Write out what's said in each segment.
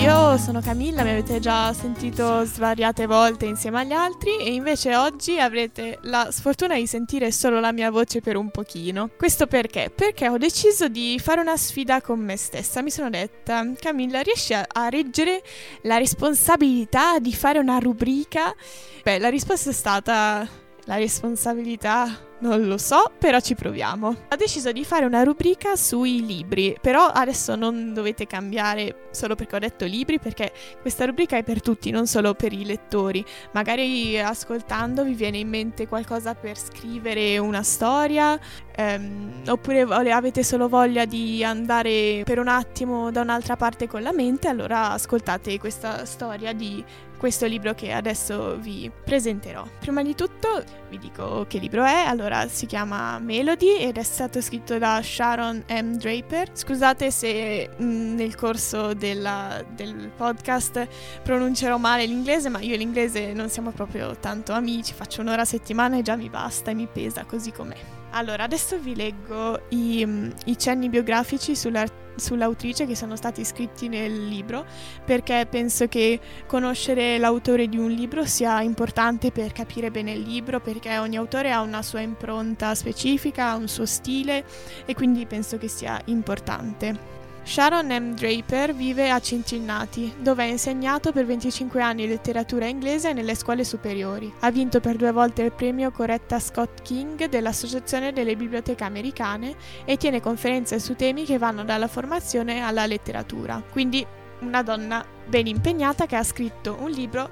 io sono Camilla, mi avete già sentito svariate volte insieme agli altri e invece oggi avrete la sfortuna di sentire solo la mia voce per un pochino. Questo perché? Perché ho deciso di fare una sfida con me stessa. Mi sono detta, Camilla, riesci a, a reggere la responsabilità di fare una rubrica? Beh, la risposta è stata la responsabilità non lo so, però ci proviamo. Ho deciso di fare una rubrica sui libri, però adesso non dovete cambiare solo perché ho detto libri, perché questa rubrica è per tutti, non solo per i lettori. Magari ascoltando vi viene in mente qualcosa per scrivere una storia, ehm, oppure avete solo voglia di andare per un attimo da un'altra parte con la mente, allora ascoltate questa storia di questo libro che adesso vi presenterò. Prima di tutto vi dico che libro è, allora si chiama Melody ed è stato scritto da Sharon M. Draper. Scusate se mh, mm, nel corso della, del podcast pronuncerò male l'inglese, ma io e l'inglese non siamo proprio tanto amici, faccio un'ora a settimana e già mi basta e mi pesa così com'è. Allora, adesso vi leggo i, i cenni biografici sull'autrice che sono stati scritti nel libro, perché penso che conoscere l'autore di un libro sia importante per capire bene il libro, perché ogni autore ha una sua impronta specifica, ha un suo stile e quindi penso che sia importante. Sharon M. Draper vive a Cincinnati, dove ha insegnato per 25 anni letteratura inglese nelle scuole superiori. Ha vinto per due volte il premio Coretta Scott King dell'Associazione delle Biblioteche Americane e tiene conferenze su temi che vanno dalla formazione alla letteratura. Quindi una donna ben impegnata che ha scritto un libro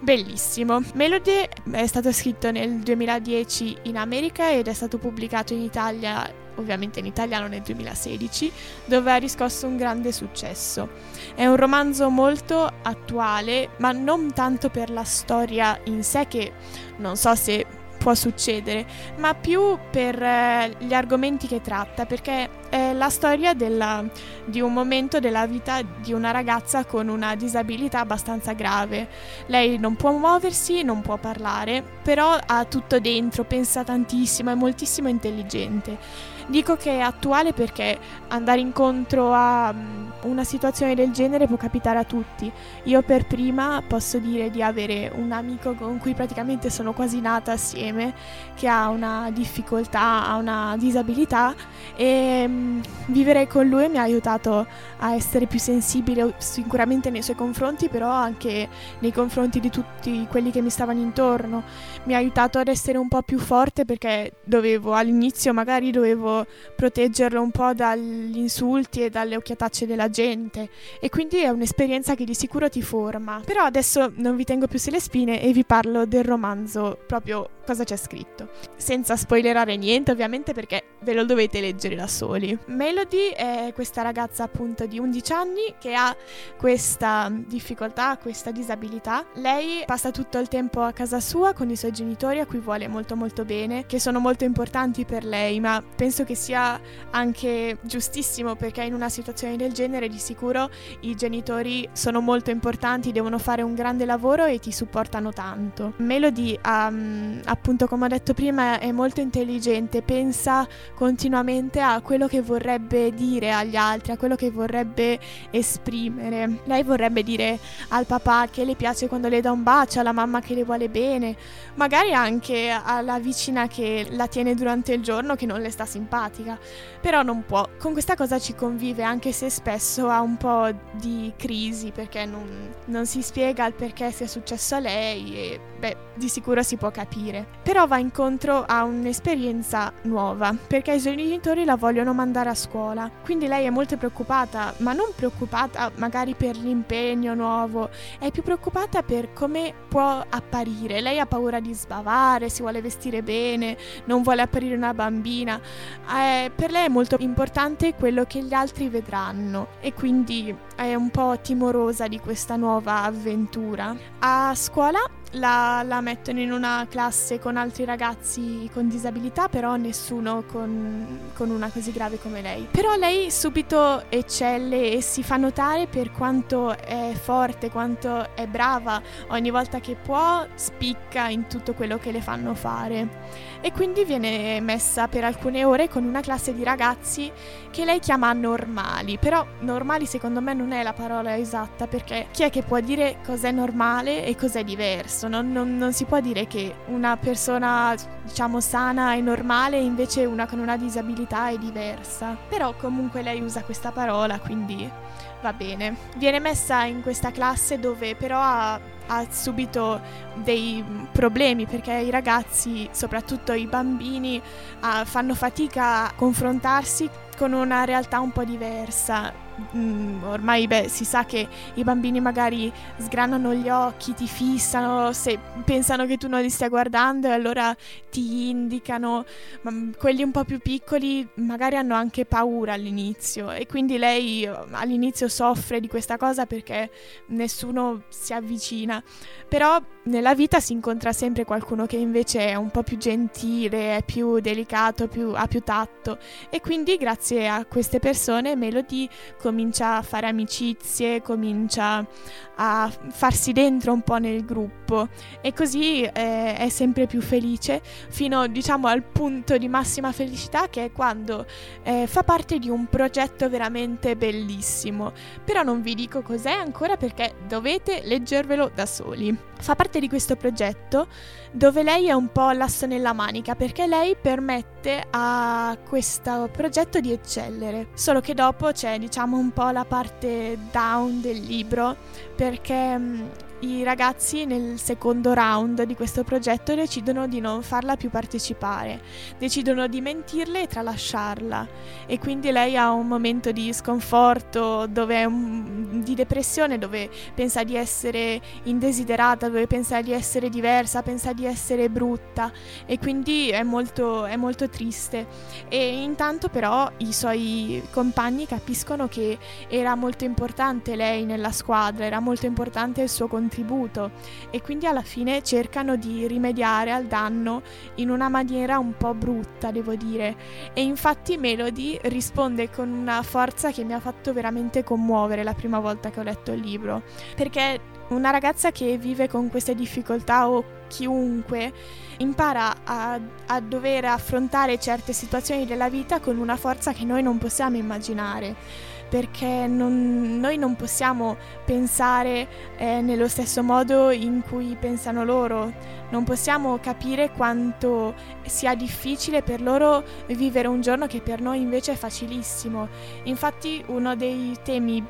bellissimo. Melody è stato scritto nel 2010 in America ed è stato pubblicato in Italia ovviamente in italiano nel 2016, dove ha riscosso un grande successo. È un romanzo molto attuale, ma non tanto per la storia in sé, che non so se può succedere, ma più per eh, gli argomenti che tratta, perché è la storia della, di un momento della vita di una ragazza con una disabilità abbastanza grave. Lei non può muoversi, non può parlare, però ha tutto dentro, pensa tantissimo, è moltissimo intelligente. Dico che è attuale perché andare incontro a mm, una situazione del genere può capitare a tutti. Io per prima posso dire di avere un amico con cui praticamente sono quasi nata assieme, che ha una difficoltà, ha una disabilità e mm, vivere con lui mi ha aiutato a essere più sensibile sicuramente nei suoi confronti, però anche nei confronti di tutti quelli che mi stavano intorno. Mi ha aiutato ad essere un po' più forte perché dovevo all'inizio magari dovevo proteggerlo un po' dagli insulti e dalle occhiatacce della gente e quindi è un'esperienza che di sicuro ti forma. Però adesso non vi tengo più sulle spine e vi parlo del romanzo proprio cosa c'è scritto. Senza spoilerare niente, ovviamente, perché ve lo dovete leggere da soli. Melody è questa ragazza appunto di 11 anni che ha questa difficoltà, questa disabilità. Lei passa tutto il tempo a casa sua con i suoi genitori a cui vuole molto molto bene, che sono molto importanti per lei, ma penso che sia anche giustissimo perché in una situazione del genere di sicuro i genitori sono molto importanti, devono fare un grande lavoro e ti supportano tanto. Melody ha, ha appunto come ho detto prima è molto intelligente, pensa continuamente a quello che vorrebbe dire agli altri, a quello che vorrebbe esprimere. Lei vorrebbe dire al papà che le piace quando le dà un bacio, alla mamma che le vuole bene, magari anche alla vicina che la tiene durante il giorno che non le sta simpatica, però non può. Con questa cosa ci convive anche se spesso ha un po' di crisi perché non, non si spiega il perché sia successo a lei e beh, di sicuro si può capire però va incontro a un'esperienza nuova perché i suoi genitori la vogliono mandare a scuola. Quindi lei è molto preoccupata, ma non preoccupata magari per l'impegno nuovo, è più preoccupata per come può apparire. Lei ha paura di sbavare, si vuole vestire bene, non vuole apparire una bambina. Eh, per lei è molto importante quello che gli altri vedranno e quindi è un po' timorosa di questa nuova avventura. A scuola la, la, mettono in una classe con altri ragazzi con disabilità, però nessuno con, con, una così grave come lei. Però lei subito eccelle e si fa notare per quanto è forte, quanto è brava, ogni volta che può spicca in tutto quello che le fanno fare. E quindi viene messa per alcune ore con una classe di ragazzi che lei chiama normali, però normali secondo me non è la parola esatta perché chi è che può dire cos'è normale e cos'è diverso? Non, non, non si può dire che una persona diciamo sana è normale e invece una con una disabilità è diversa. Però comunque lei usa questa parola, quindi va bene. Viene messa in questa classe dove però ha, ha, subito dei problemi perché i ragazzi, soprattutto i bambini, uh, fanno fatica a confrontarsi con una realtà un po' diversa mm, ormai beh, si sa che i bambini magari sgranano gli occhi, ti fissano, se pensano che tu non li stia guardando e allora ti indicano, ma mm, quelli un po' più piccoli magari hanno anche paura all'inizio e quindi lei eh, all'inizio soffre di questa cosa perché nessuno si avvicina, però nella vita si incontra sempre qualcuno che invece è un po' più gentile, è più delicato, più, ha più tatto. E quindi grazie a queste persone Melody comincia a fare amicizie, comincia a farsi dentro un po' nel gruppo. E così eh, è sempre più felice fino diciamo al punto di massima felicità che è quando eh, fa parte di un progetto veramente bellissimo. Però non vi dico cos'è ancora perché dovete leggervelo da soli. Fa parte di questo progetto dove lei è un po' l'asso nella manica perché lei permette a questo progetto di eccellere. Solo che dopo c'è diciamo un po' la parte down del libro perché mm, i ragazzi nel secondo round di questo progetto decidono di non farla più partecipare, decidono di mentirle e tralasciarla. E quindi lei ha un momento di sconforto, un, di depressione, dove pensa di essere indesiderata, dove pensa di essere diversa, pensa di essere brutta. E quindi è molto, è molto triste. E intanto però i suoi compagni capiscono che era molto importante lei nella squadra, era molto importante il suo contributo contributo e quindi alla fine cercano di rimediare al danno in una maniera un po' brutta, devo dire. E infatti Melody risponde con una forza che mi ha fatto veramente commuovere la prima volta che ho letto il libro, perché una ragazza che vive con queste difficoltà o chiunque impara a, a, dover affrontare certe situazioni della vita con una forza che noi non possiamo immaginare perché non, noi non possiamo pensare eh, nello stesso modo in cui pensano loro, non possiamo capire quanto sia difficile per loro vivere un giorno che per noi invece è facilissimo. Infatti uno dei temi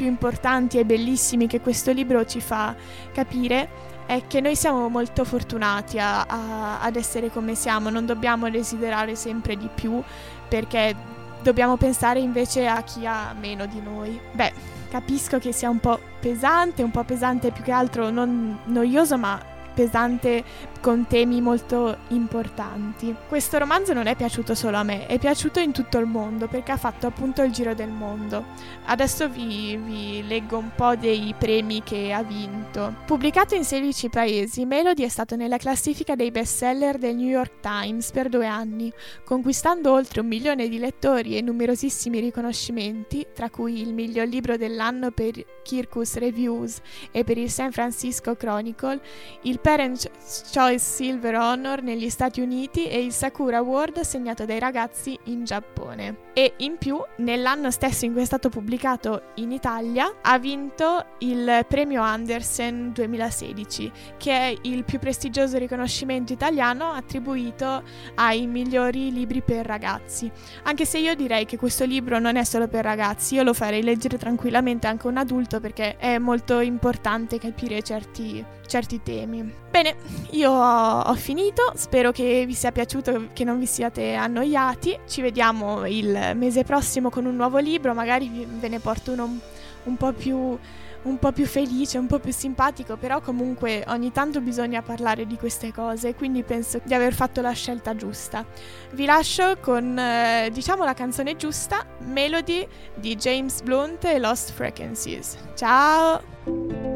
più importanti e bellissimi che questo libro ci fa capire è che noi siamo molto fortunati a, a, ad essere come siamo, non dobbiamo desiderare sempre di più perché dobbiamo pensare invece a chi ha meno di noi. Beh, capisco che sia un po' pesante, un po' pesante più che altro non noioso, ma pesante con temi molto importanti. Questo romanzo non è piaciuto solo a me, è piaciuto in tutto il mondo perché ha fatto appunto il giro del mondo. Adesso vi, vi leggo un po' dei premi che ha vinto. Pubblicato in 16 paesi, Melody è stato nella classifica dei bestseller del New York Times per due anni, conquistando oltre un milione di lettori e numerosissimi riconoscimenti, tra cui il miglior libro dell'anno per Kirkus Reviews e per il San Francisco Chronicle, il Parents Choice il Silver Honor negli Stati Uniti e il Sakura Award assegnato dai ragazzi in Giappone. E in più, nell'anno stesso in cui è stato pubblicato in Italia, ha vinto il premio Andersen 2016, che è il più prestigioso riconoscimento italiano attribuito ai migliori libri per ragazzi. Anche se io direi che questo libro non è solo per ragazzi, io lo farei leggere tranquillamente anche a un adulto perché è molto importante capire certi, certi temi. Bene, io ho, finito, spero che vi sia piaciuto, che non vi siate annoiati. Ci vediamo il mese prossimo con un nuovo libro, magari ve ne porto uno un po' più un po' più felice, un po' più simpatico, però comunque ogni tanto bisogna parlare di queste cose, quindi penso di aver fatto la scelta giusta. Vi lascio con, eh, diciamo, la canzone giusta, Melody di James Blunt e Lost Frequencies. Ciao!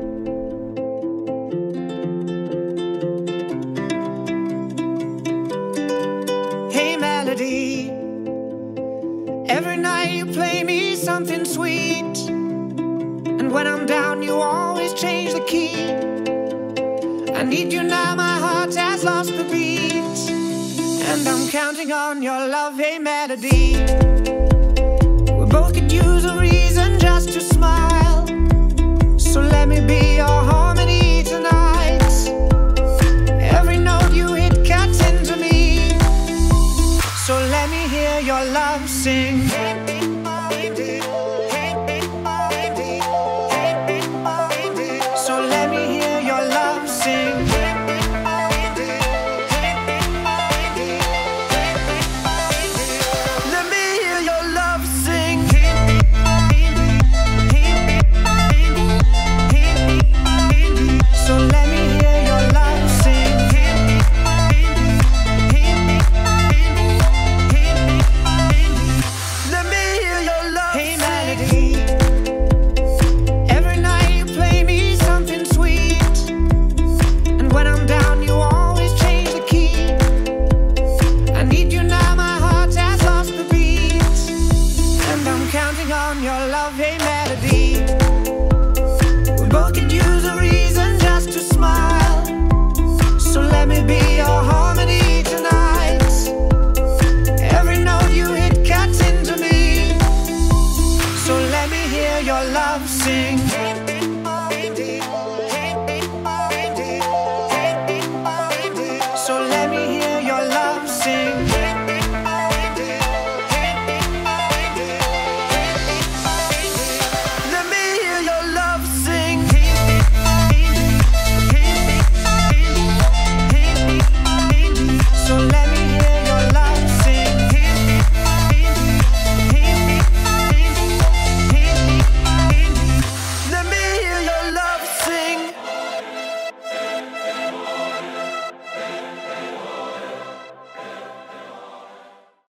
You play me something sweet. And when I'm down, you always change the key. I need you now, my heart has lost the beat. And I'm counting on your love, a melody. We both could use a reason just to smile. So let me be your harmony